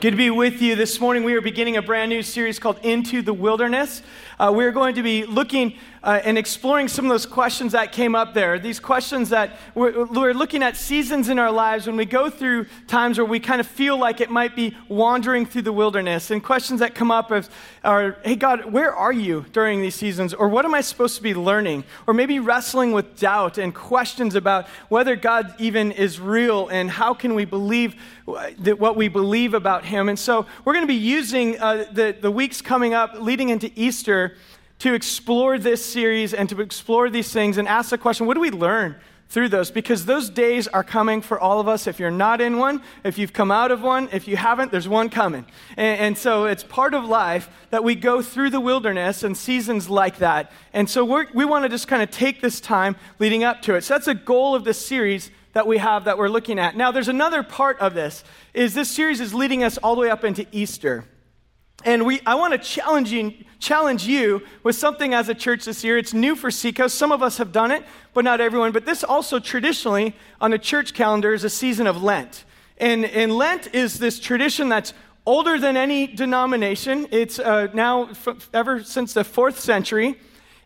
Good to be with you this morning. We are beginning a brand new series called Into the Wilderness. Uh, we're going to be looking uh, and exploring some of those questions that came up there. These questions that we're, we're, looking at seasons in our lives when we go through times where we kind of feel like it might be wandering through the wilderness. And questions that come up are, hey, God, where are you during these seasons? Or what am I supposed to be learning? Or maybe wrestling with doubt and questions about whether God even is real and how can we believe that what we believe about Him. And so we're going to be using uh, the, the weeks coming up leading into Easter to explore this series and to explore these things and ask the question what do we learn through those? Because those days are coming for all of us. If you're not in one, if you've come out of one, if you haven't, there's one coming. And, and so it's part of life that we go through the wilderness and seasons like that. And so we want to just kind of take this time leading up to it. So that's a goal of this series that we have that we're looking at. Now, there's another part of this, is this series is leading us all the way up into Easter. And we, I want to challenge you, challenge you with something as a church this year. It's new for Seacoast. Some of us have done it, but not everyone. But this also traditionally on the church calendar is a season of Lent. And, and Lent is this tradition that's older than any denomination. It's uh, now f- ever since the fourth century.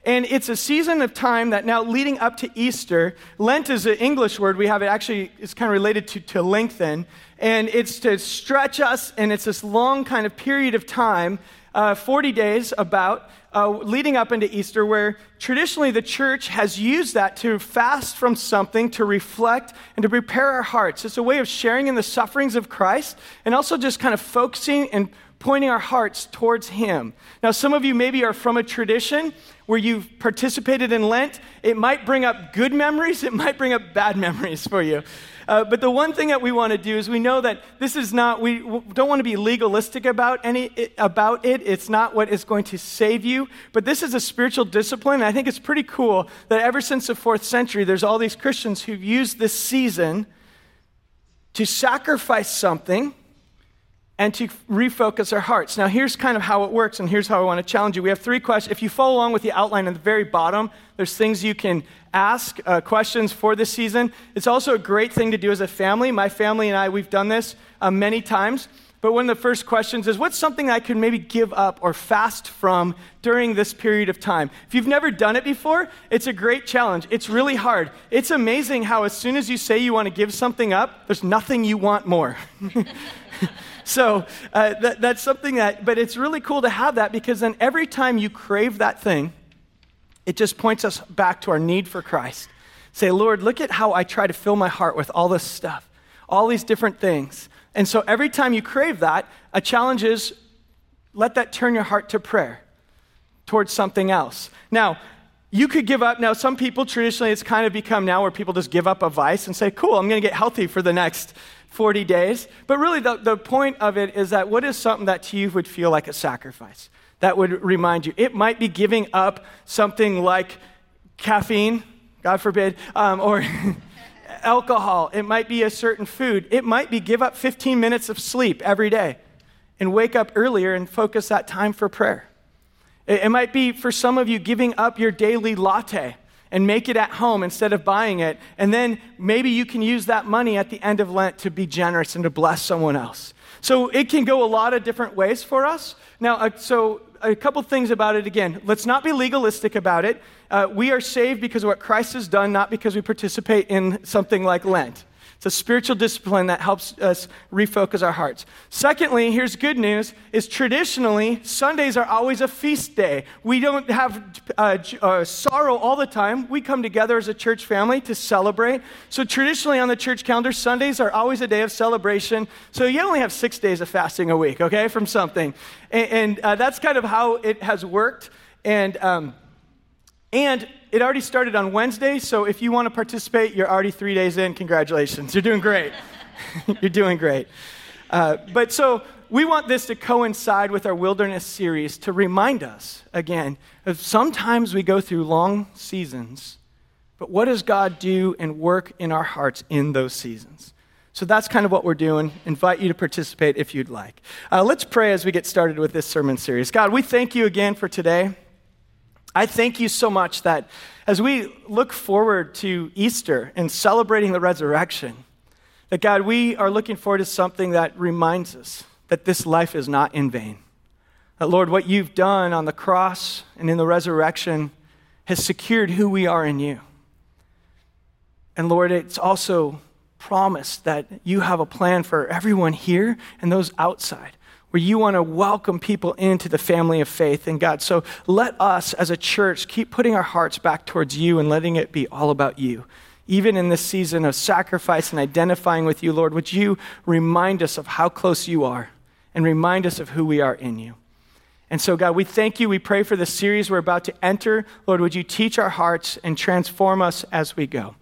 And it's a season of time that now leading up to Easter, Lent is an English word. We have it actually, it's kind of related to, to lengthen. And it's to stretch us, and it's this long kind of period of time, uh, 40 days about, uh, leading up into Easter, where traditionally the church has used that to fast from something, to reflect, and to prepare our hearts. It's a way of sharing in the sufferings of Christ, and also just kind of focusing and pointing our hearts towards Him. Now, some of you maybe are from a tradition where you've participated in Lent. It might bring up good memories, it might bring up bad memories for you. Uh, but the one thing that we want to do is we know that this is not, we don't want to be legalistic about, any, about it. It's not what is going to save you. But this is a spiritual discipline. I think it's pretty cool that ever since the fourth century, there's all these Christians who've used this season to sacrifice something and to refocus our hearts. Now, here's kind of how it works, and here's how I want to challenge you. We have three questions. If you follow along with the outline at the very bottom, there's things you can ask, uh, questions for this season. It's also a great thing to do as a family. My family and I, we've done this uh, many times. But one of the first questions is what's something I could maybe give up or fast from during this period of time? If you've never done it before, it's a great challenge. It's really hard. It's amazing how, as soon as you say you want to give something up, there's nothing you want more. so uh, that, that's something that, but it's really cool to have that because then every time you crave that thing, it just points us back to our need for Christ. Say, Lord, look at how I try to fill my heart with all this stuff, all these different things. And so every time you crave that, a challenge is let that turn your heart to prayer towards something else. Now, you could give up. Now, some people traditionally, it's kind of become now where people just give up a vice and say, cool, I'm going to get healthy for the next 40 days. But really, the, the point of it is that what is something that to you would feel like a sacrifice? That would remind you. It might be giving up something like caffeine, God forbid, um, or. alcohol, it might be a certain food, it might be give up 15 minutes of sleep every day and wake up earlier and focus that time for prayer. It, might be for some of you giving up your daily latte and make it at home instead of buying it. And then maybe you can use that money at the end of Lent to be generous and to bless someone else. So it can go a lot of different ways for us. Now, uh, so a couple things about it again. Let's not be legalistic about it. Uh, we are saved because of what Christ has done, not because we participate in something like Lent. It's a spiritual discipline that helps us refocus our hearts. Secondly, here's good news is traditionally Sundays are always a feast day. We don't have uh, uh, sorrow all the time. We come together as a church family to celebrate. So traditionally on the church calendar, Sundays are always a day of celebration. So you only have six days of fasting a week, okay, from something. And, and uh, that's kind of how it has worked. And um, and it already started on Wednesday, so if you want to participate, you're already three days in. Congratulations. You're doing great. you're doing great. Uh, but so we want this to coincide with our wilderness series to remind us again of sometimes we go through long seasons, but what does God do and work in our hearts in those seasons? So that's kind of what we're doing. Invite you to participate if you'd like. Uh, let's pray as we get started with this sermon series. God, we thank you again for today. I thank you so much that as we look forward to Easter and celebrating the resurrection, that God, we are looking forward to something that reminds us that this life is not in vain. That, Lord, what you've done on the cross and in the resurrection has secured who we are in you. And Lord, it's also promised that you have a plan for everyone here and those outside, where you want to welcome people into the family of faith in God. So let us as a church keep putting our hearts back towards you and letting it be all about you. Even in this season of sacrifice and identifying with you, Lord, would you remind us of how close you are and remind us of who we are in you? And so, God, we thank you. We pray for the series we're about to enter. Lord, would you teach our hearts and transform us as we go?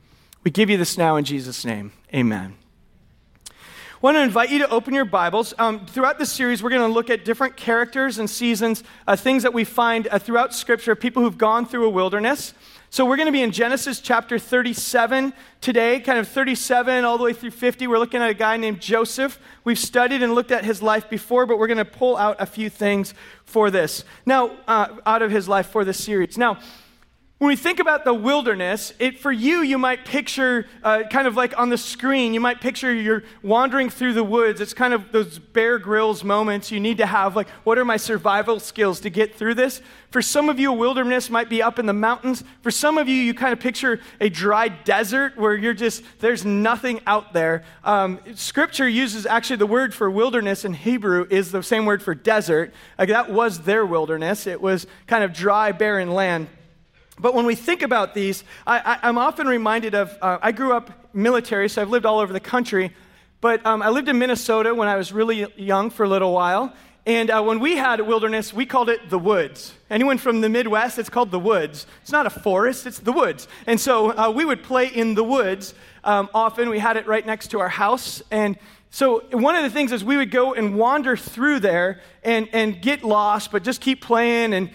We give you this now in Jesus' name. Amen. I want to invite you to open your Bibles. Um, throughout this series, we're going to look at different characters and seasons, uh, things that we find uh, throughout Scripture, people who've gone through a wilderness. So we're going to be in Genesis chapter 37 today, kind of 37 all the way through 50. We're looking at a guy named Joseph. We've studied and looked at his life before, but we're going to pull out a few things for this. Now, uh, out of his life for this series. Now, when we think about the wilderness, it, for you, you might picture, uh, kind of like on the screen, you might picture you're wandering through the woods. It's kind of those Bear Grylls moments you need to have, like, what are my survival skills to get through this? For some of you, a wilderness might be up in the mountains. For some of you, you kind of picture a dry desert where you're just, there's nothing out there. Um, scripture uses actually the word for wilderness in Hebrew is the same word for desert. Like, that was their wilderness, it was kind of dry, barren land. But when we think about these, I, am often reminded of uh, I grew up military, so I've lived all over the country. But um, I lived in Minnesota when I was really young for a little while. And uh, when we had wilderness, we called it the woods. Anyone from the Midwest, it's called the woods. It's not a forest, it's the woods. And so uh, we would play in the woods um, often. We had it right next to our house. And so one of the things is we would go and wander through there and, and get lost, but just keep playing, and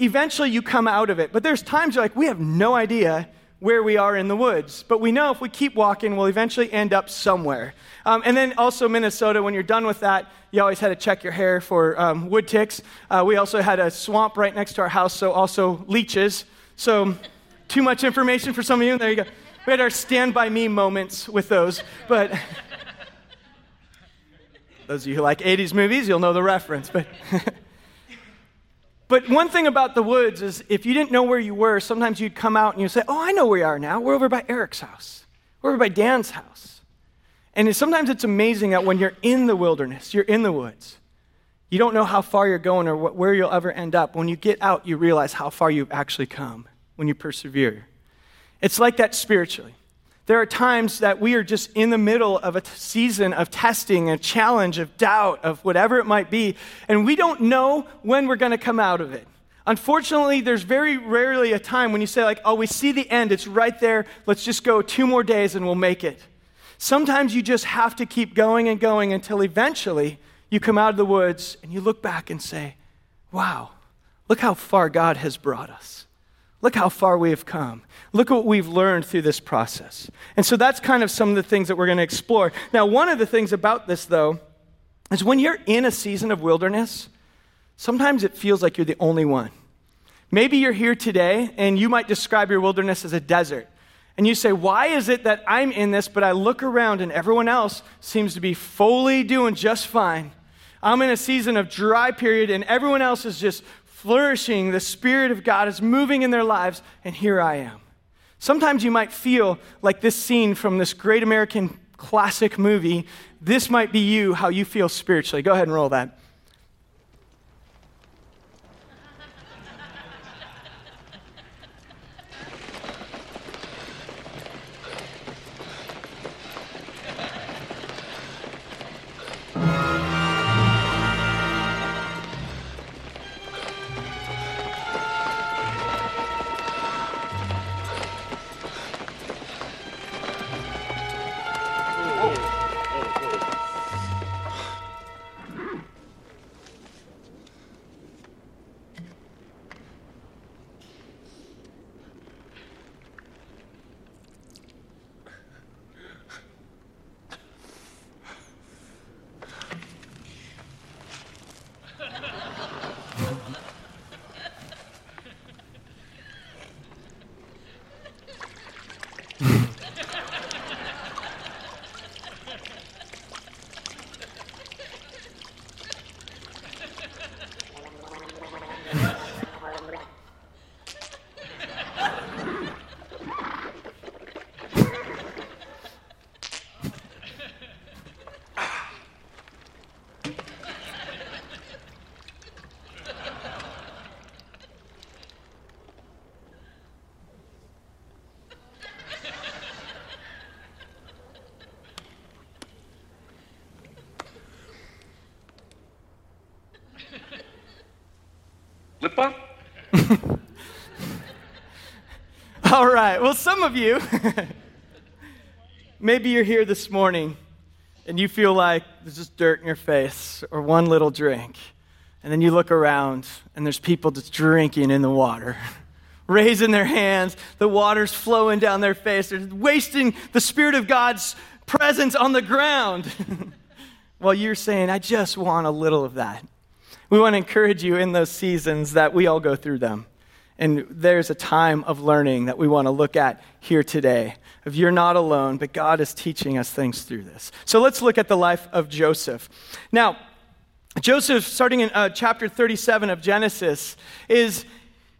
eventually you come out of it. But there's times you're like, we have no idea where we are in the woods. But we know if we keep walking, we'll eventually end up somewhere. Um, and then also Minnesota, when you're done with that, you always had to check your hair for um, wood ticks. Uh, we also had a swamp right next to our house, so also leeches. So too much information for some of you. There you go. We had our stand by me moments with those. But those of you who like 80s movies, you'll know the reference. But, but one thing about the woods is if you didn't know where you were, sometimes you'd come out and you'd say, Oh, I know where we are now. We're over by Eric's house, we're over by Dan's house. And sometimes it's amazing that when you're in the wilderness, you're in the woods, you don't know how far you're going or where you'll ever end up. When you get out, you realize how far you've actually come when you persevere. It's like that spiritually. There are times that we are just in the middle of a season of testing, a challenge, of doubt, of whatever it might be, and we don't know when we're going to come out of it. Unfortunately, there's very rarely a time when you say, like, oh, we see the end, it's right there, let's just go two more days and we'll make it. Sometimes you just have to keep going and going until eventually you come out of the woods and you look back and say, wow, look how far God has brought us. Look how far we have come. Look what we've learned through this process. And so that's kind of some of the things that we're going to explore. Now, one of the things about this, though, is when you're in a season of wilderness, sometimes it feels like you're the only one. Maybe you're here today and you might describe your wilderness as a desert. And you say, Why is it that I'm in this, but I look around and everyone else seems to be fully doing just fine? I'm in a season of dry period and everyone else is just flourishing, the Spirit of God is moving in their lives, and here I am. Sometimes you might feel like this scene from this great American classic movie. This might be you, how you feel spiritually. Go ahead and roll that. Lip balm? All right. Well, some of you, maybe you're here this morning and you feel like there's just dirt in your face or one little drink. And then you look around and there's people just drinking in the water, raising their hands. The water's flowing down their face. They're wasting the Spirit of God's presence on the ground. well, you're saying, I just want a little of that. We want to encourage you in those seasons that we all go through them. And there's a time of learning that we want to look at here today. If you're not alone, but God is teaching us things through this. So let's look at the life of Joseph. Now, Joseph, starting in uh, chapter 37 of Genesis, is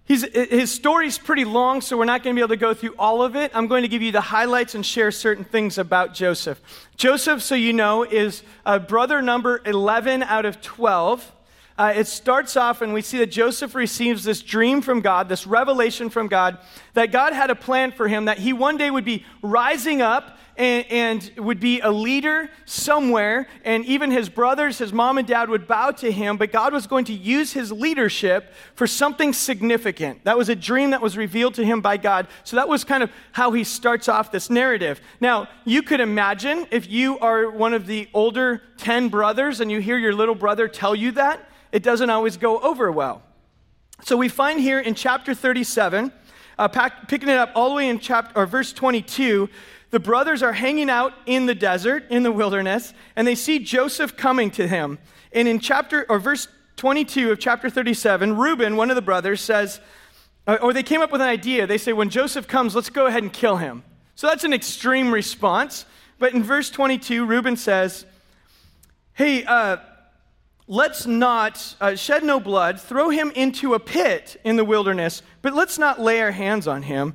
his story's pretty long, so we're not going to be able to go through all of it. I'm going to give you the highlights and share certain things about Joseph. Joseph, so you know, is a brother number 11 out of 12. Uh, it starts off, and we see that Joseph receives this dream from God, this revelation from God, that God had a plan for him, that he one day would be rising up and, and, would be a leader somewhere, and even his brothers, his mom and dad would bow to him, but God was going to use his leadership for something significant. That was a dream that was revealed to him by God. So that was kind of how he starts off this narrative. Now, you could imagine if you are one of the older 10 brothers and you hear your little brother tell you that, it doesn't always go over well. So we find here in chapter 37, uh, pack, picking it up all the way in chapter or verse 22, the brothers are hanging out in the desert, in the wilderness, and they see Joseph coming to him. And in chapter or verse 22 of chapter 37, Reuben, one of the brothers, says, uh, or they came up with an idea. They say, when Joseph comes, let's go ahead and kill him. So that's an extreme response. But in verse 22, Reuben says, Hey, uh, let's not uh, shed no blood, throw him into a pit in the wilderness, but let's not lay our hands on him.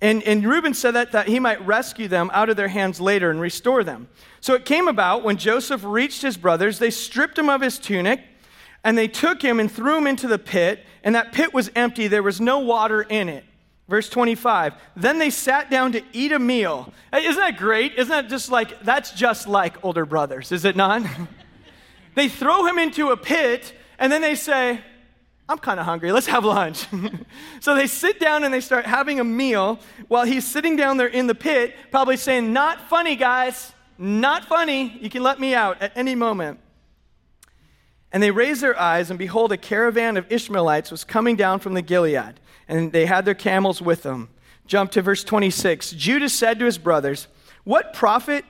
And, and Reuben said that, that he might rescue them out of their hands later and restore them. So it came about when Joseph reached his brothers, they stripped him of his tunic, and they took him and threw him into the pit, and that pit was empty. There was no water in it. Verse 25. Then they sat down to eat a meal. Isn't that great? Isn't that just like, that's just like older brothers, is it not? They throw him into a pit, and then they say, I'm kind of hungry. Let's have lunch. so they sit down and they start having a meal while he's sitting down there in the pit, probably saying, Not funny, guys. Not funny. You can let me out at any moment. And they raised their eyes, and behold, a caravan of Ishmaelites was coming down from the Gilead, and they had their camels with them. Jump to verse 26. Judah said to his brothers, What profit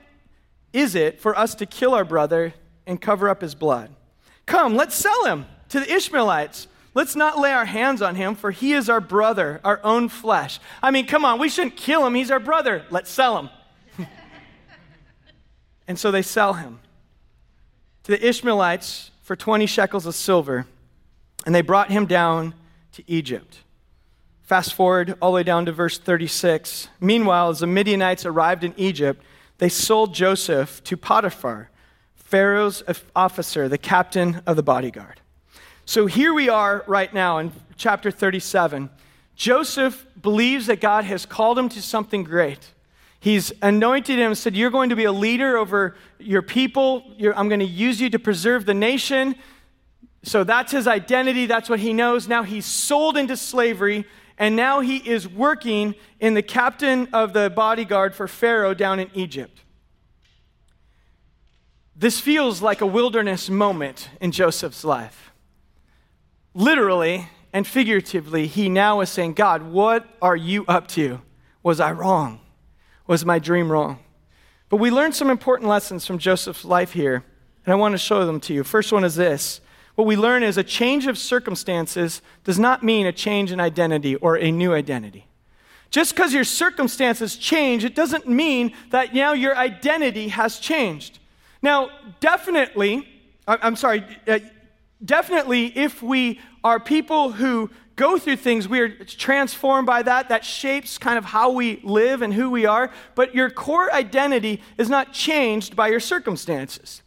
is it for us to kill our brother and cover up his blood. Come, let's sell him to the Ishmaelites. Let's not lay our hands on him, for he is our brother, our own flesh. I mean, come on, we shouldn't kill him. He's our brother. Let's sell him. and so they sell him to the Ishmaelites for 20 shekels of silver, and they brought him down to Egypt. Fast forward all the way down to verse 36. Meanwhile, as the Midianites arrived in Egypt, they sold Joseph to Potiphar Pharaoh's officer, the captain of the bodyguard. So here we are right now in chapter 37. Joseph believes that God has called him to something great. He's anointed him and said, You're going to be a leader over your people. You're, I'm going to use you to preserve the nation. So that's his identity. That's what he knows. Now he's sold into slavery, and now he is working in the captain of the bodyguard for Pharaoh down in Egypt. This feels like a wilderness moment in Joseph's life. Literally and figuratively, he now is saying, God, what are you up to? Was I wrong? Was my dream wrong? But we learned some important lessons from Joseph's life here, and I want to show them to you. First one is this what we learn is a change of circumstances does not mean a change in identity or a new identity. Just because your circumstances change, it doesn't mean that now your identity has changed. Now, definitely, I'm sorry, uh, definitely, if we are people who go through things, we are transformed by that. That shapes kind of how we live and who we are. But your core identity is not changed by your circumstances.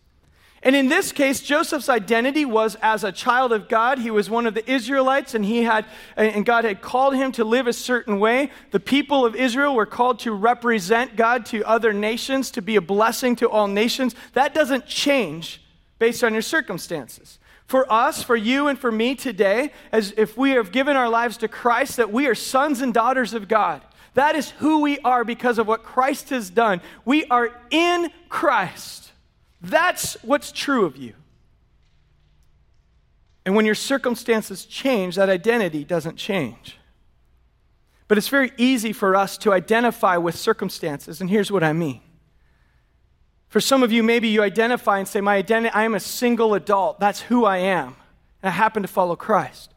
And in this case, Joseph's identity was as a child of God. He was one of the Israelites, and he had, and God had called him to live a certain way. The people of Israel were called to represent God to other nations, to be a blessing to all nations. That doesn't change based on your circumstances. For us, for you, and for me today, as if we have given our lives to Christ, that we are sons and daughters of God. That is who we are because of what Christ has done. We are in Christ. That's what's true of you. And when your circumstances change, that identity doesn't change. But it's very easy for us to identify with circumstances, and here's what I mean. For some of you, maybe you identify and say, My identity, I am a single adult. That's who I am. And I happen to follow Christ.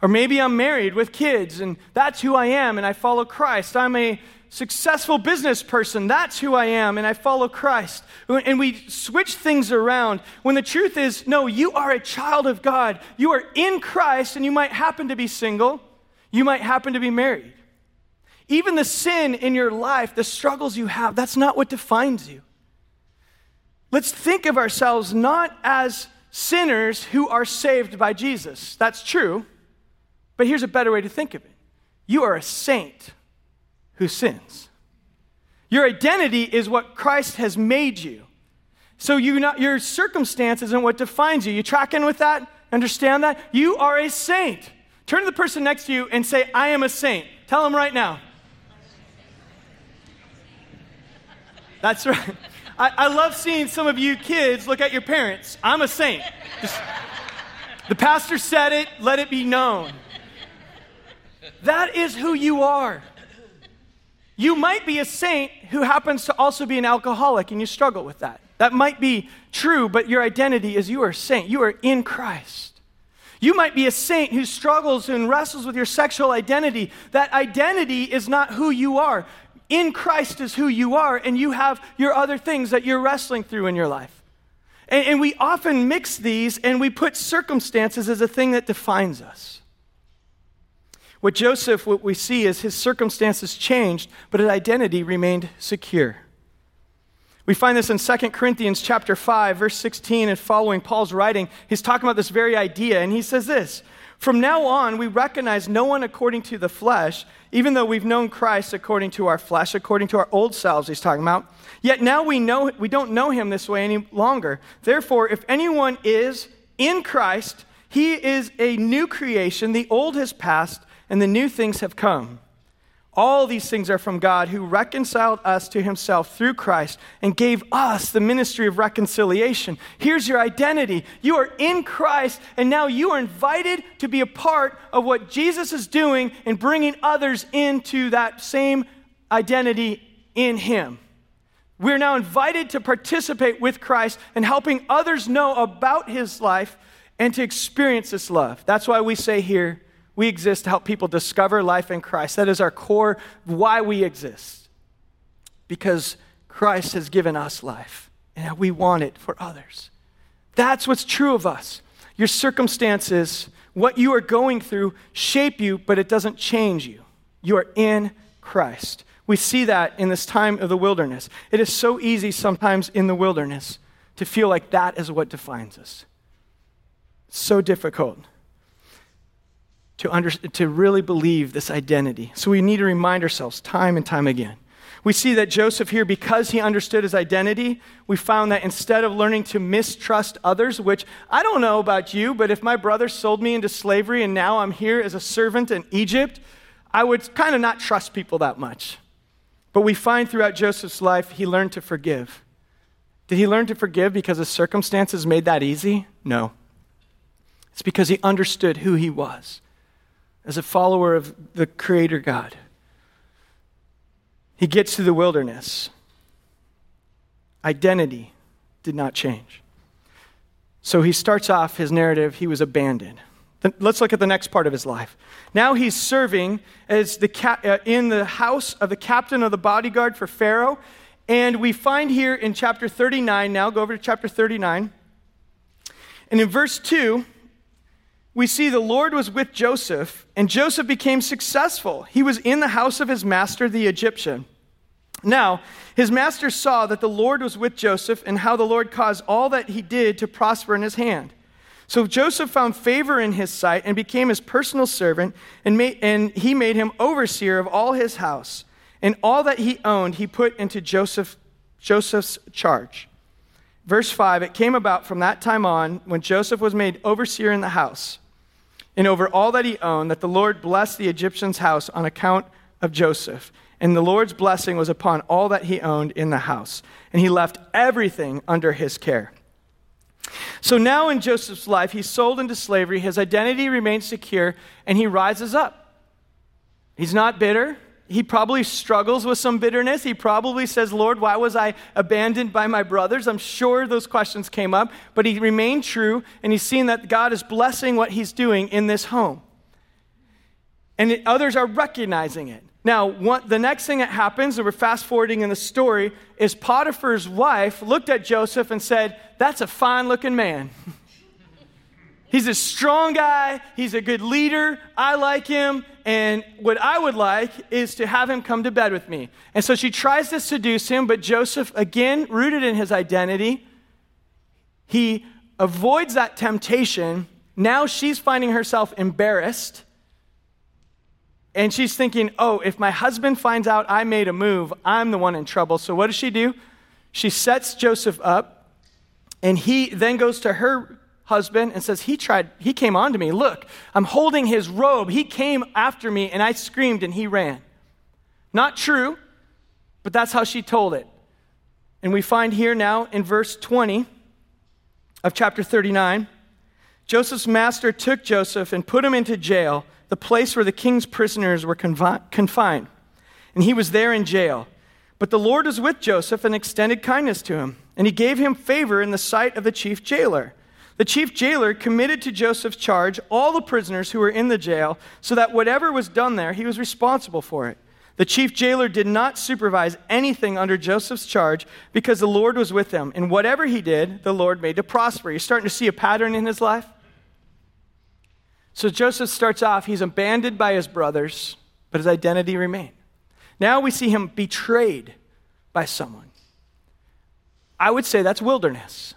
Or maybe I'm married with kids and that's who I am and I follow Christ. I'm a successful business person. That's who I am and I follow Christ. And we switch things around when the truth is no, you are a child of God. You are in Christ and you might happen to be single. You might happen to be married. Even the sin in your life, the struggles you have, that's not what defines you. Let's think of ourselves not as sinners who are saved by Jesus. That's true. But here's a better way to think of it you are a saint who sins. Your identity is what Christ has made you. So you not, your circumstance isn't what defines you. You tracking with that? Understand that? You are a saint. Turn to the person next to you and say, I am a saint. Tell them right now. That's right. I, I love seeing some of you kids look at your parents. I'm a saint. Just, the pastor said it, let it be known. That is who you are. You might be a saint who happens to also be an alcoholic and you struggle with that. That might be true, but your identity is you are a saint. You are in Christ. You might be a saint who struggles and wrestles with your sexual identity. That identity is not who you are. In Christ is who you are, and you have your other things that you're wrestling through in your life. And, and we often mix these and we put circumstances as a thing that defines us. What Joseph, what we see is his circumstances changed, but his identity remained secure. We find this in 2 Corinthians chapter 5, verse 16 and following Paul's writing. He's talking about this very idea, and he says this From now on, we recognize no one according to the flesh, even though we've known Christ according to our flesh, according to our old selves, he's talking about. Yet now we know we don't know him this way any longer. Therefore, if anyone is in Christ, he is a new creation. The old has passed and the new things have come. All these things are from God who reconciled us to himself through Christ and gave us the ministry of reconciliation. Here's your identity. You are in Christ, and now you are invited to be a part of what Jesus is doing in bringing others into that same identity in him. We're now invited to participate with Christ and helping others know about his life and to experience this love. That's why we say here, we exist to help people discover life in Christ. That is our core, why we exist. Because Christ has given us life, and we want it for others. That's what's true of us. Your circumstances, what you are going through, shape you, but it doesn't change you. You are in Christ. We see that in this time of the wilderness. It is so easy sometimes in the wilderness to feel like that is what defines us. So difficult to, under, to really believe this identity. So we need to remind ourselves time and time again. We see that Joseph here, because he understood his identity, we found that instead of learning to mistrust others, which I don't know about you, but if my brother sold me into slavery and now I'm here as a servant in Egypt, I would kind of not trust people that much. But we find throughout Joseph's life, he learned to forgive. Did he learn to forgive because his circumstances made that easy? No. It's because he understood who he was as a follower of the Creator God. He gets to the wilderness. Identity did not change. So he starts off his narrative, he was abandoned. Let's look at the next part of his life. Now he's serving as the ca- uh, in the house of the captain of the bodyguard for Pharaoh. And we find here in chapter 39, now go over to chapter 39. And in verse 2, we see the Lord was with Joseph, and Joseph became successful. He was in the house of his master, the Egyptian. Now, his master saw that the Lord was with Joseph, and how the Lord caused all that he did to prosper in his hand. So Joseph found favor in his sight and became his personal servant, and, made, and he made him overseer of all his house. And all that he owned, he put into Joseph, Joseph's charge. verse 5 it came about from that time on when Joseph was made overseer in the house and over all that he owned that the Lord blessed the Egyptian's house on account of Joseph. And the Lord's blessing was upon all that he owned in the house. And he left everything under his care. So now in Joseph's life, he's sold into slavery, his identity remains secure, and he rises up. He's not bitter. He probably struggles with some bitterness. He probably says, Lord, why was I abandoned by my brothers? I'm sure those questions came up, but he remained true, and he's seen that God is blessing what he's doing in this home. And others are recognizing it. Now, the next thing that happens, and we're fast forwarding in the story, is Potiphar's wife looked at Joseph and said, That's a fine looking man. He's a strong guy. He's a good leader. I like him. And what I would like is to have him come to bed with me. And so she tries to seduce him, but Joseph, again, rooted in his identity, he avoids that temptation. Now she's finding herself embarrassed. And she's thinking, oh, if my husband finds out I made a move, I'm the one in trouble. So what does she do? She sets Joseph up, and he then goes to her husband and says, He tried, he came on to me. Look, I'm holding his robe. He came after me, and I screamed, and he ran. Not true, but that's how she told it. And we find here now in verse 20 of chapter 39 Joseph's master took Joseph and put him into jail, the place where the king's prisoners were confi- confined. And he was there in jail. But the Lord was with Joseph and extended kindness to him, and he gave him favor in the sight of the chief jailer. The chief jailer committed to Joseph's charge all the prisoners who were in the jail, so that whatever was done there, he was responsible for it. The chief jailer did not supervise anything under Joseph's charge because the Lord was with him. And whatever he did, the Lord made to prosper. You're starting to see a pattern in his life? So Joseph starts off, he's abandoned by his brothers, but his identity remained. Now we see him betrayed by someone. I would say that's wilderness.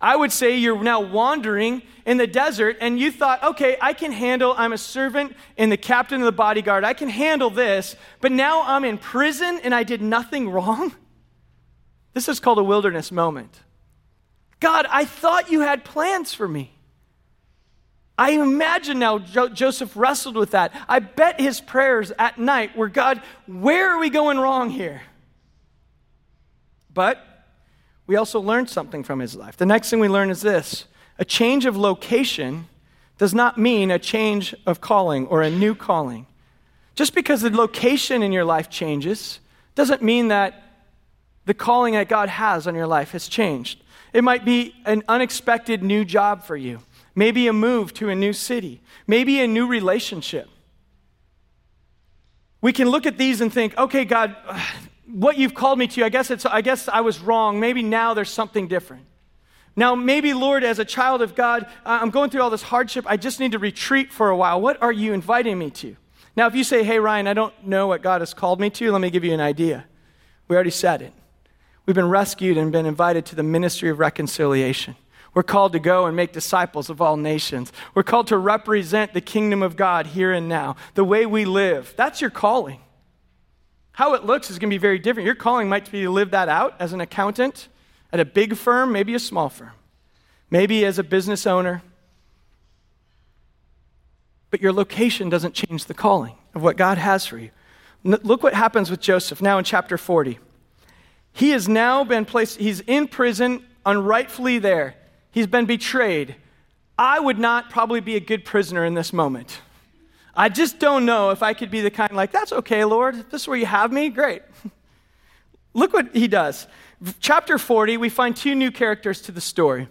I would say you're now wandering in the desert and you thought, okay, I can handle, I'm a servant and the captain of the bodyguard, I can handle this, but now I'm in prison and I did nothing wrong? This is called a wilderness moment. God, I thought you had plans for me. I imagine now jo- Joseph wrestled with that. I bet his prayers at night were God, where are we going wrong here? But we also learned something from his life. The next thing we learn is this a change of location does not mean a change of calling or a new calling. Just because the location in your life changes doesn't mean that the calling that God has on your life has changed. It might be an unexpected new job for you, maybe a move to a new city, maybe a new relationship. We can look at these and think, okay, God, what you've called me to, I guess, it's, I guess I was wrong. Maybe now there's something different. Now, maybe, Lord, as a child of God, I'm going through all this hardship. I just need to retreat for a while. What are you inviting me to? Now, if you say, hey, Ryan, I don't know what God has called me to, let me give you an idea. We already said it. We've been rescued and been invited to the ministry of reconciliation. We're called to go and make disciples of all nations. We're called to represent the kingdom of God here and now, the way we live. That's your calling. How it looks is going to be very different. Your calling might be to live that out as an accountant at a big firm, maybe a small firm, maybe as a business owner. But your location doesn't change the calling of what God has for you. Look what happens with Joseph now in chapter 40. He has now been placed, he's in prison, unrightfully there. He's been betrayed. I would not probably be a good prisoner in this moment. I just don't know if I could be the kind like, that's okay, Lord. This is where you have me. Great. Look what he does. Chapter 40, we find two new characters to the story.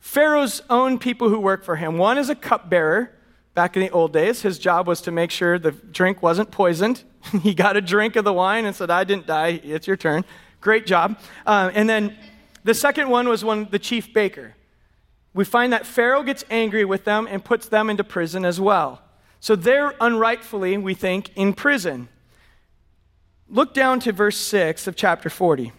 Pharaoh's own people who work for him. One is a cupbearer. Back in the old days, his job was to make sure the drink wasn't poisoned. he got a drink of the wine and said, I didn't die. It's your turn. Great job. Uh, and then the second one was one, the chief baker. We find that Pharaoh gets angry with them and puts them into prison as well. So they're unrightfully, we think, in prison. Look down to verse 6 of chapter 40.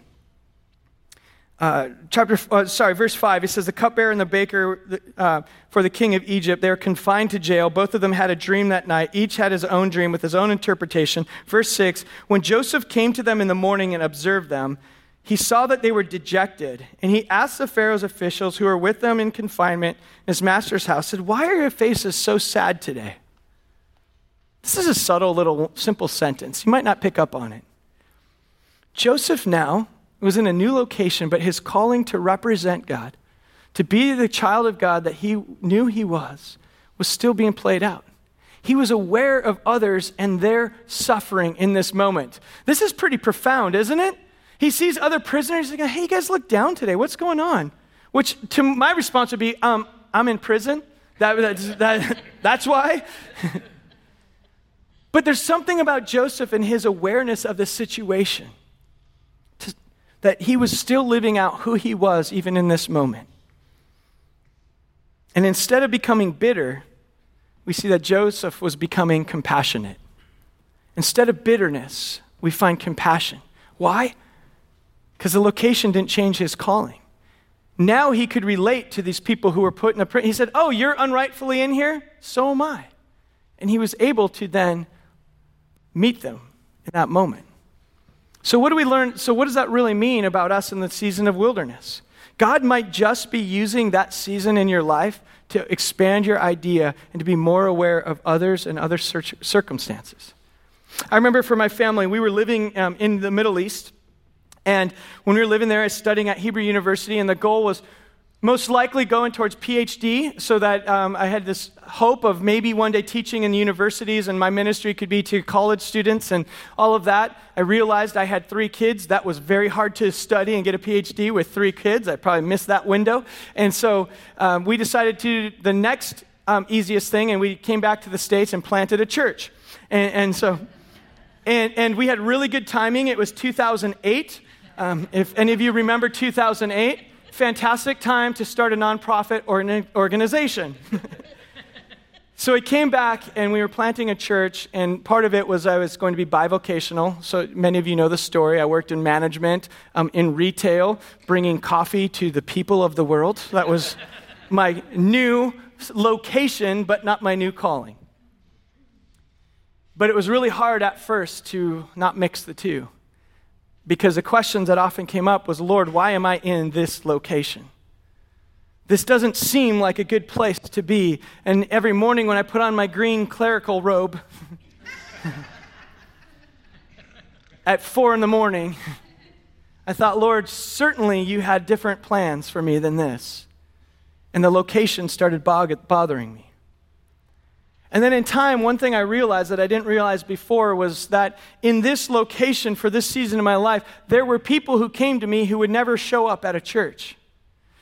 Uh, chapter, uh, sorry, verse 5, it says, The cupbearer and the baker uh, for the king of Egypt, they are confined to jail. Both of them had a dream that night. Each had his own dream with his own interpretation. Verse 6, when Joseph came to them in the morning and observed them, he saw that they were dejected, and he asked the Pharaoh's officials who were with them in confinement in his master's house, said, Why are your faces so sad today? This is a subtle little simple sentence. You might not pick up on it. Joseph now was in a new location, but his calling to represent God, to be the child of God that he knew he was, was still being played out. He was aware of others and their suffering in this moment. This is pretty profound, isn't it? He sees other prisoners. He's like, hey, you guys look down today. What's going on? Which to my response would be, um, I'm in prison. That, that's, that, that's why. but there's something about Joseph and his awareness of the situation to, that he was still living out who he was even in this moment. And instead of becoming bitter, we see that Joseph was becoming compassionate. Instead of bitterness, we find compassion. Why? because the location didn't change his calling. Now he could relate to these people who were put in a prison. He said, Oh, you're unrightfully in here? So am I. And he was able to then meet them in that moment. So, what do we learn? So, what does that really mean about us in the season of wilderness? God might just be using that season in your life to expand your idea and to be more aware of others and other circumstances. I remember for my family, we were living um, in the Middle East and when we were living there, I was studying at Hebrew University, and the goal was most likely going towards PhD, so that um, I had this hope of maybe one day teaching in universities, and my ministry could be to college students and all of that. I realized I had three kids. That was very hard to study and get a PhD with three kids. I probably missed that window. And so um, we decided to the next um, easiest thing, and we came back to the States and planted a church. And, and so, and, and we had really good timing. It was 2008. Um, if any of you remember 2008, fantastic time to start a nonprofit or an organization. so I came back and we were planting a church, and part of it was I was going to be bivocational. So many of you know the story. I worked in management, um, in retail, bringing coffee to the people of the world. That was my new location, but not my new calling. But it was really hard at first to not mix the two because the questions that often came up was, Lord, why am I in this location? This doesn't seem like a good place to be. And every morning when I put on my green clerical robe at four in the morning, I thought, Lord, certainly you had different plans for me than this. And the location started bothering me. And then in time, one thing I realized that I didn't realize before was that in this location for this season of my life, there were people who came to me who would never show up at a church.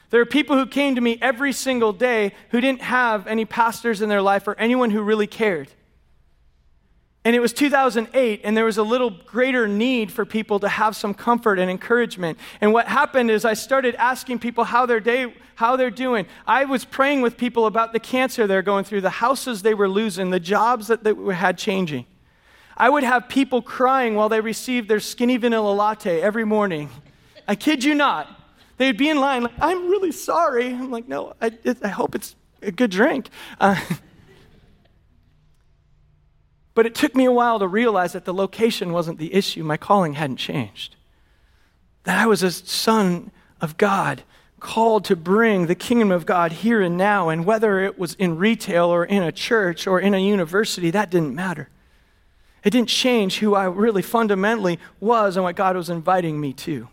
There are people who came to me every single day who didn't have any pastors in their life or anyone who really cared. And it was 2008, and there was a little greater need for people to have some comfort and encouragement. And what happened is I started asking people how their day, how they're doing. I was praying with people about the cancer they're going through, the houses they were losing, the jobs that they had changing. I would have people crying while they received their skinny vanilla latte every morning. I kid you not. They'd be in line, like, I'm really sorry. I'm like, no, I, I hope it's a good drink. Uh, But it took me a while to realize that the location wasn't the issue. My calling hadn't changed. That I was a son of God, called to bring the kingdom of God here and now. And whether it was in retail or in a church or in a university, that didn't matter. It didn't change who I really fundamentally was and what God was inviting me to.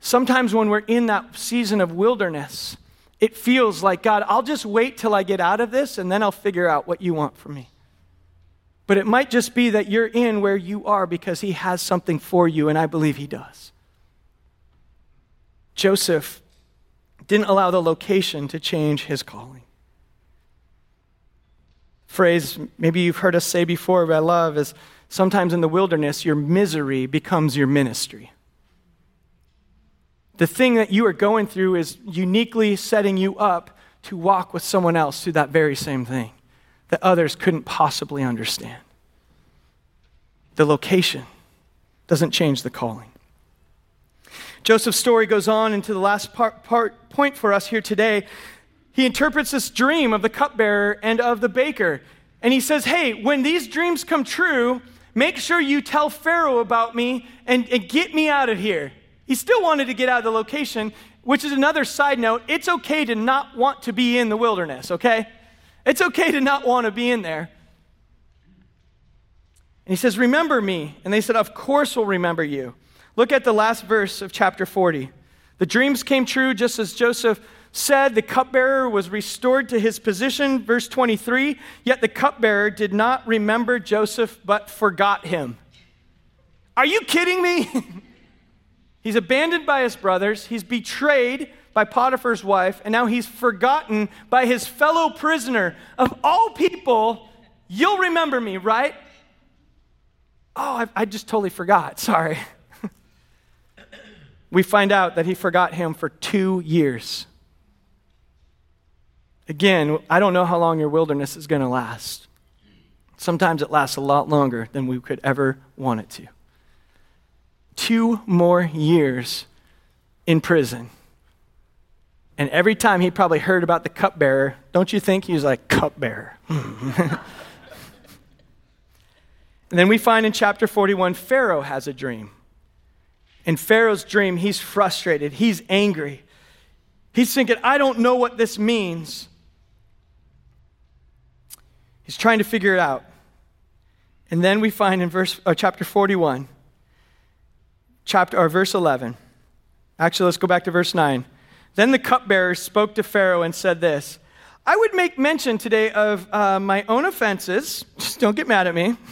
Sometimes when we're in that season of wilderness, it feels like, God, I'll just wait till I get out of this and then I'll figure out what you want from me. But it might just be that you're in where you are because he has something for you, and I believe he does. Joseph didn't allow the location to change his calling. Phrase maybe you've heard us say before, but I love is sometimes in the wilderness, your misery becomes your ministry. The thing that you are going through is uniquely setting you up to walk with someone else through that very same thing that others couldn't possibly understand. The location doesn't change the calling. Joseph's story goes on into the last part, part, point for us here today. He interprets this dream of the cupbearer and of the baker. And he says, Hey, when these dreams come true, make sure you tell Pharaoh about me and, and get me out of here. He still wanted to get out of the location, which is another side note. It's okay to not want to be in the wilderness, okay? It's okay to not want to be in there. And he says, Remember me. And they said, Of course we'll remember you. Look at the last verse of chapter 40. The dreams came true just as Joseph said. The cupbearer was restored to his position. Verse 23 Yet the cupbearer did not remember Joseph, but forgot him. Are you kidding me? he's abandoned by his brothers, he's betrayed by Potiphar's wife, and now he's forgotten by his fellow prisoner. Of all people, you'll remember me, right? Oh, I, I just totally forgot. Sorry. we find out that he forgot him for two years. Again, I don't know how long your wilderness is going to last. Sometimes it lasts a lot longer than we could ever want it to. Two more years in prison. And every time he probably heard about the cupbearer, don't you think he was like, cupbearer? and then we find in chapter 41, Pharaoh has a dream. In Pharaoh's dream, he's frustrated, he's angry. He's thinking, I don't know what this means. He's trying to figure it out. And then we find in verse, uh, chapter 41, chapter, or verse 11. Actually, let's go back to verse 9. Then the cupbearer spoke to Pharaoh and said this I would make mention today of uh, my own offenses. Just don't get mad at me.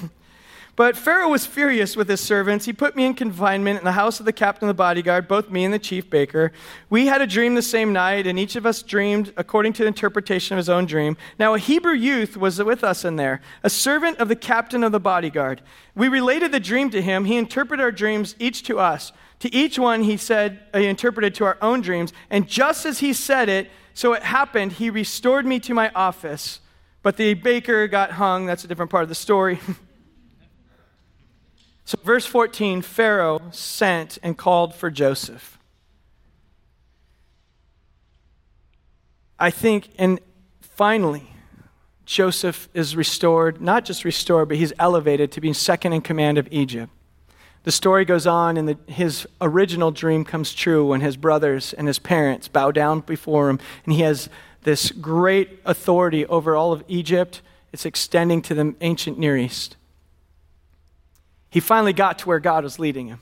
But Pharaoh was furious with his servants. He put me in confinement in the house of the captain of the bodyguard, both me and the chief baker. We had a dream the same night, and each of us dreamed according to the interpretation of his own dream. Now, a Hebrew youth was with us in there, a servant of the captain of the bodyguard. We related the dream to him. He interpreted our dreams, each to us. To each one, he said, he interpreted to our own dreams. And just as he said it, so it happened, he restored me to my office. But the baker got hung. That's a different part of the story. So, verse 14 Pharaoh sent and called for Joseph. I think, and finally, Joseph is restored, not just restored, but he's elevated to being second in command of Egypt. The story goes on, and the, his original dream comes true when his brothers and his parents bow down before him, and he has this great authority over all of Egypt. It's extending to the ancient Near East he finally got to where God was leading him.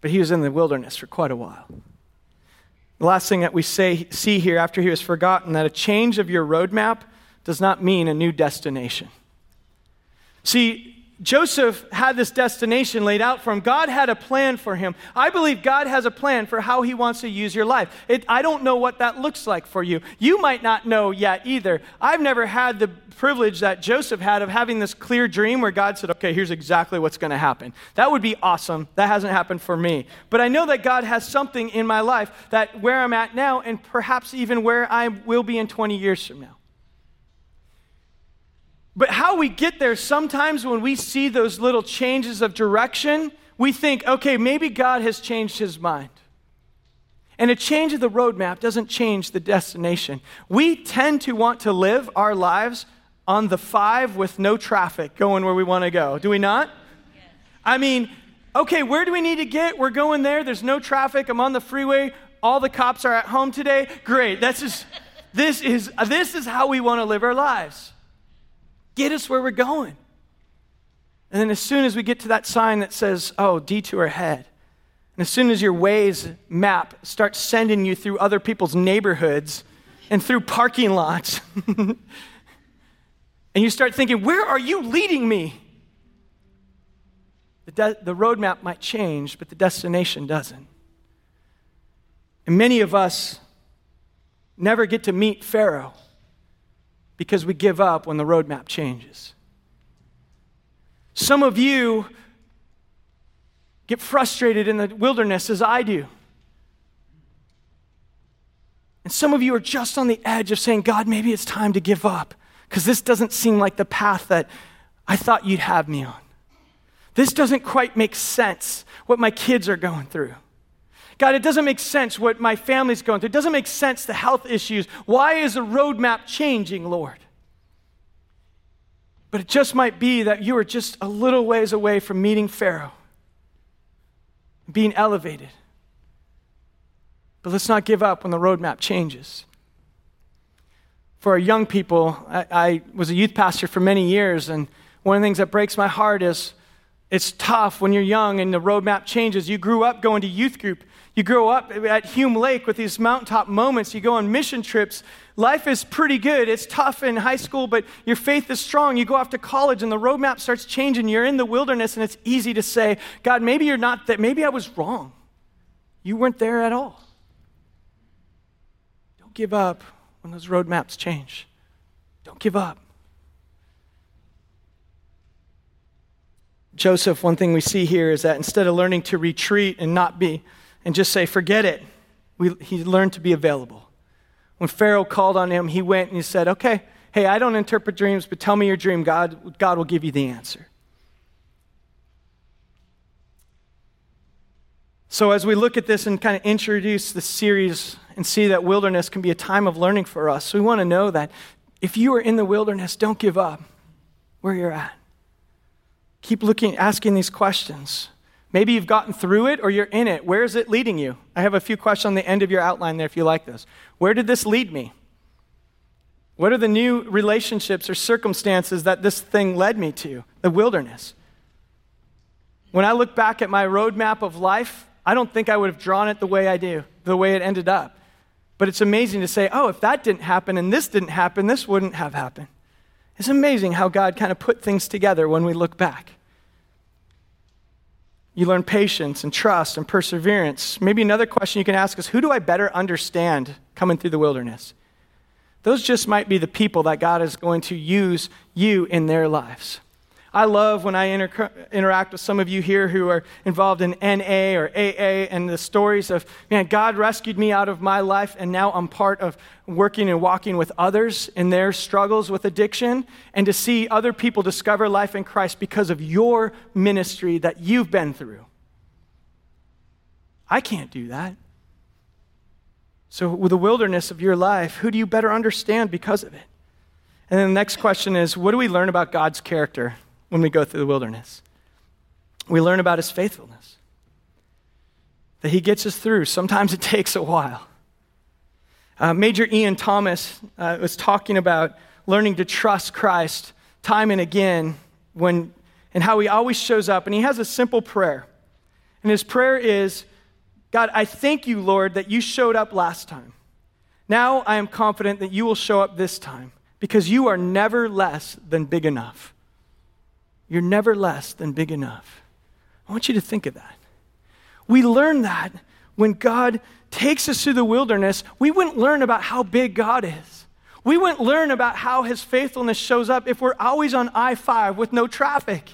But he was in the wilderness for quite a while. The last thing that we say, see here after he was forgotten that a change of your roadmap does not mean a new destination. See, Joseph had this destination laid out for him. God had a plan for him. I believe God has a plan for how he wants to use your life. It, I don't know what that looks like for you. You might not know yet either. I've never had the privilege that Joseph had of having this clear dream where God said, okay, here's exactly what's going to happen. That would be awesome. That hasn't happened for me. But I know that God has something in my life that where I'm at now and perhaps even where I will be in 20 years from now. But how we get there, sometimes when we see those little changes of direction, we think, okay, maybe God has changed his mind. And a change of the roadmap doesn't change the destination. We tend to want to live our lives on the five with no traffic going where we want to go. Do we not? Yes. I mean, okay, where do we need to get? We're going there. There's no traffic. I'm on the freeway. All the cops are at home today. Great. That's just, this is, this is how we want to live our lives. Get us where we're going. And then as soon as we get to that sign that says, oh, detour ahead, and as soon as your Waze map starts sending you through other people's neighborhoods and through parking lots, and you start thinking, where are you leading me? The, de- the roadmap might change, but the destination doesn't. And many of us never get to meet Pharaoh because we give up when the roadmap changes. Some of you get frustrated in the wilderness as I do. And some of you are just on the edge of saying, God, maybe it's time to give up because this doesn't seem like the path that I thought you'd have me on. This doesn't quite make sense what my kids are going through. God, it doesn't make sense what my family's going through. It doesn't make sense the health issues. Why is the roadmap changing, Lord? But it just might be that you are just a little ways away from meeting Pharaoh. being elevated. But let's not give up when the roadmap changes. For our young people, I, I was a youth pastor for many years, and one of the things that breaks my heart is it's tough when you're young and the roadmap changes. You grew up going to youth group. You grow up at Hume Lake with these mountaintop moments. You go on mission trips. Life is pretty good. It's tough in high school, but your faith is strong. You go off to college and the roadmap starts changing. You're in the wilderness and it's easy to say, God, maybe you're not that. Maybe I was wrong. You weren't there at all. Don't give up when those roadmaps change. Don't give up. Joseph, one thing we see here is that instead of learning to retreat and not be, and just say, forget it, we, he learned to be available. When Pharaoh called on him, he went and he said, okay, hey, I don't interpret dreams, but tell me your dream. God, God will give you the answer. So, as we look at this and kind of introduce the series and see that wilderness can be a time of learning for us, we want to know that if you are in the wilderness, don't give up where you're at. Keep looking, asking these questions. Maybe you've gotten through it or you're in it. Where is it leading you? I have a few questions on the end of your outline there if you like this. Where did this lead me? What are the new relationships or circumstances that this thing led me to? The wilderness. When I look back at my roadmap of life, I don't think I would have drawn it the way I do, the way it ended up. But it's amazing to say, oh, if that didn't happen and this didn't happen, this wouldn't have happened. It's amazing how God kind of put things together when we look back. You learn patience and trust and perseverance. Maybe another question you can ask is who do I better understand coming through the wilderness? Those just might be the people that God is going to use you in their lives. I love when I inter- interact with some of you here who are involved in NA or AA and the stories of, man, God rescued me out of my life, and now I'm part of working and walking with others in their struggles with addiction, and to see other people discover life in Christ because of your ministry that you've been through. I can't do that. So, with the wilderness of your life, who do you better understand because of it? And then the next question is what do we learn about God's character? When we go through the wilderness. We learn about his faithfulness, that he gets us through. Sometimes it takes a while. Uh, Major Ian Thomas uh, was talking about learning to trust Christ time and again when, and how he always shows up. And he has a simple prayer. And his prayer is God, I thank you, Lord, that you showed up last time. Now I am confident that you will show up this time because you are never less than big enough. You're never less than big enough. I want you to think of that. We learn that when God takes us through the wilderness, we wouldn't learn about how big God is. We wouldn't learn about how his faithfulness shows up if we're always on I 5 with no traffic.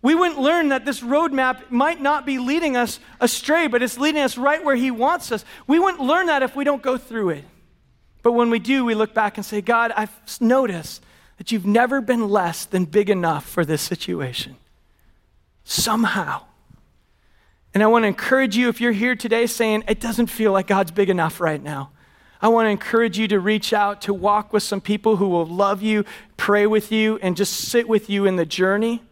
We wouldn't learn that this roadmap might not be leading us astray, but it's leading us right where he wants us. We wouldn't learn that if we don't go through it. But when we do, we look back and say, God, I've noticed that you've never been less than big enough for this situation. Somehow. And I want to encourage you if you're here today saying, it doesn't feel like God's big enough right now. I want to encourage you to reach out, to walk with some people who will love you, pray with you, and just sit with you in the journey.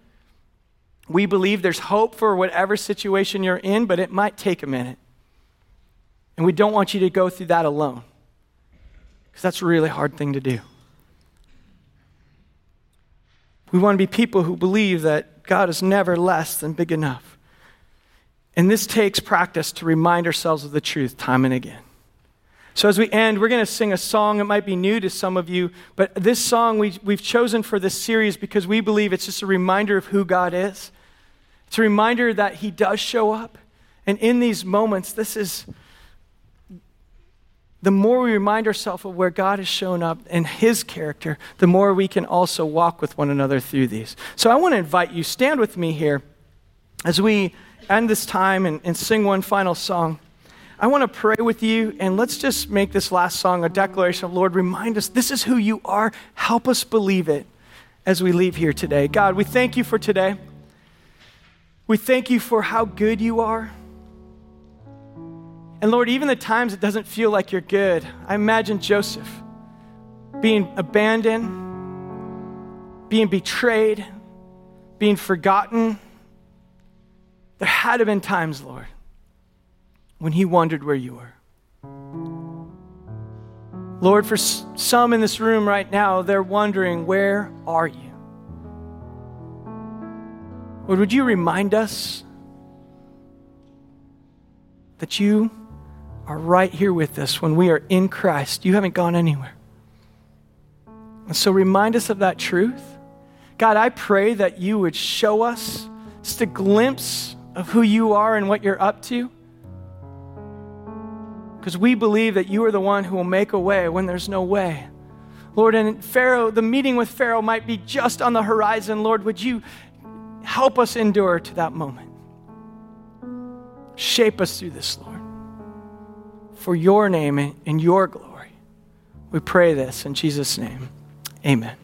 We believe there's hope for whatever situation you're in, but it might take a minute. And we don't want you to go through that alone, because that's a really hard thing to do. We want to be people who believe that God is never less than big enough. And this takes practice to remind ourselves of the truth time and again. So, as we end, we're going to sing a song. It might be new to some of you, but this song we, we've chosen for this series because we believe it's just a reminder of who God is. It's a reminder that He does show up. And in these moments, this is the more we remind ourselves of where God has shown up and his character, the more we can also walk with one another through these. So I want to invite you, stand with me here as we end this time and, and sing one final song. I want to pray with you, and let's just make this last song a declaration of Lord, remind us this is who you are. Help us believe it as we leave here today. God, we thank you for today. We thank you for how good you are. And Lord, even the times it doesn't feel like you're good, I imagine Joseph being abandoned, being betrayed, being forgotten, There had to have been times, Lord, when he wondered where you were. Lord, for some in this room right now, they're wondering, where are you? Lord, would you remind us that you are right here with us when we are in Christ? You haven't gone anywhere. And so remind us of that truth. God, I pray that you would show us just a glimpse of who you are and what you're up to. Because we believe that you are the one who will make a way when there's no way. Lord, and Pharaoh, the meeting with Pharaoh might be just on the horizon. Lord, would you help us endure to that moment? Shape us through this, Lord. For your name and your glory. We pray this in Jesus' name. Amen.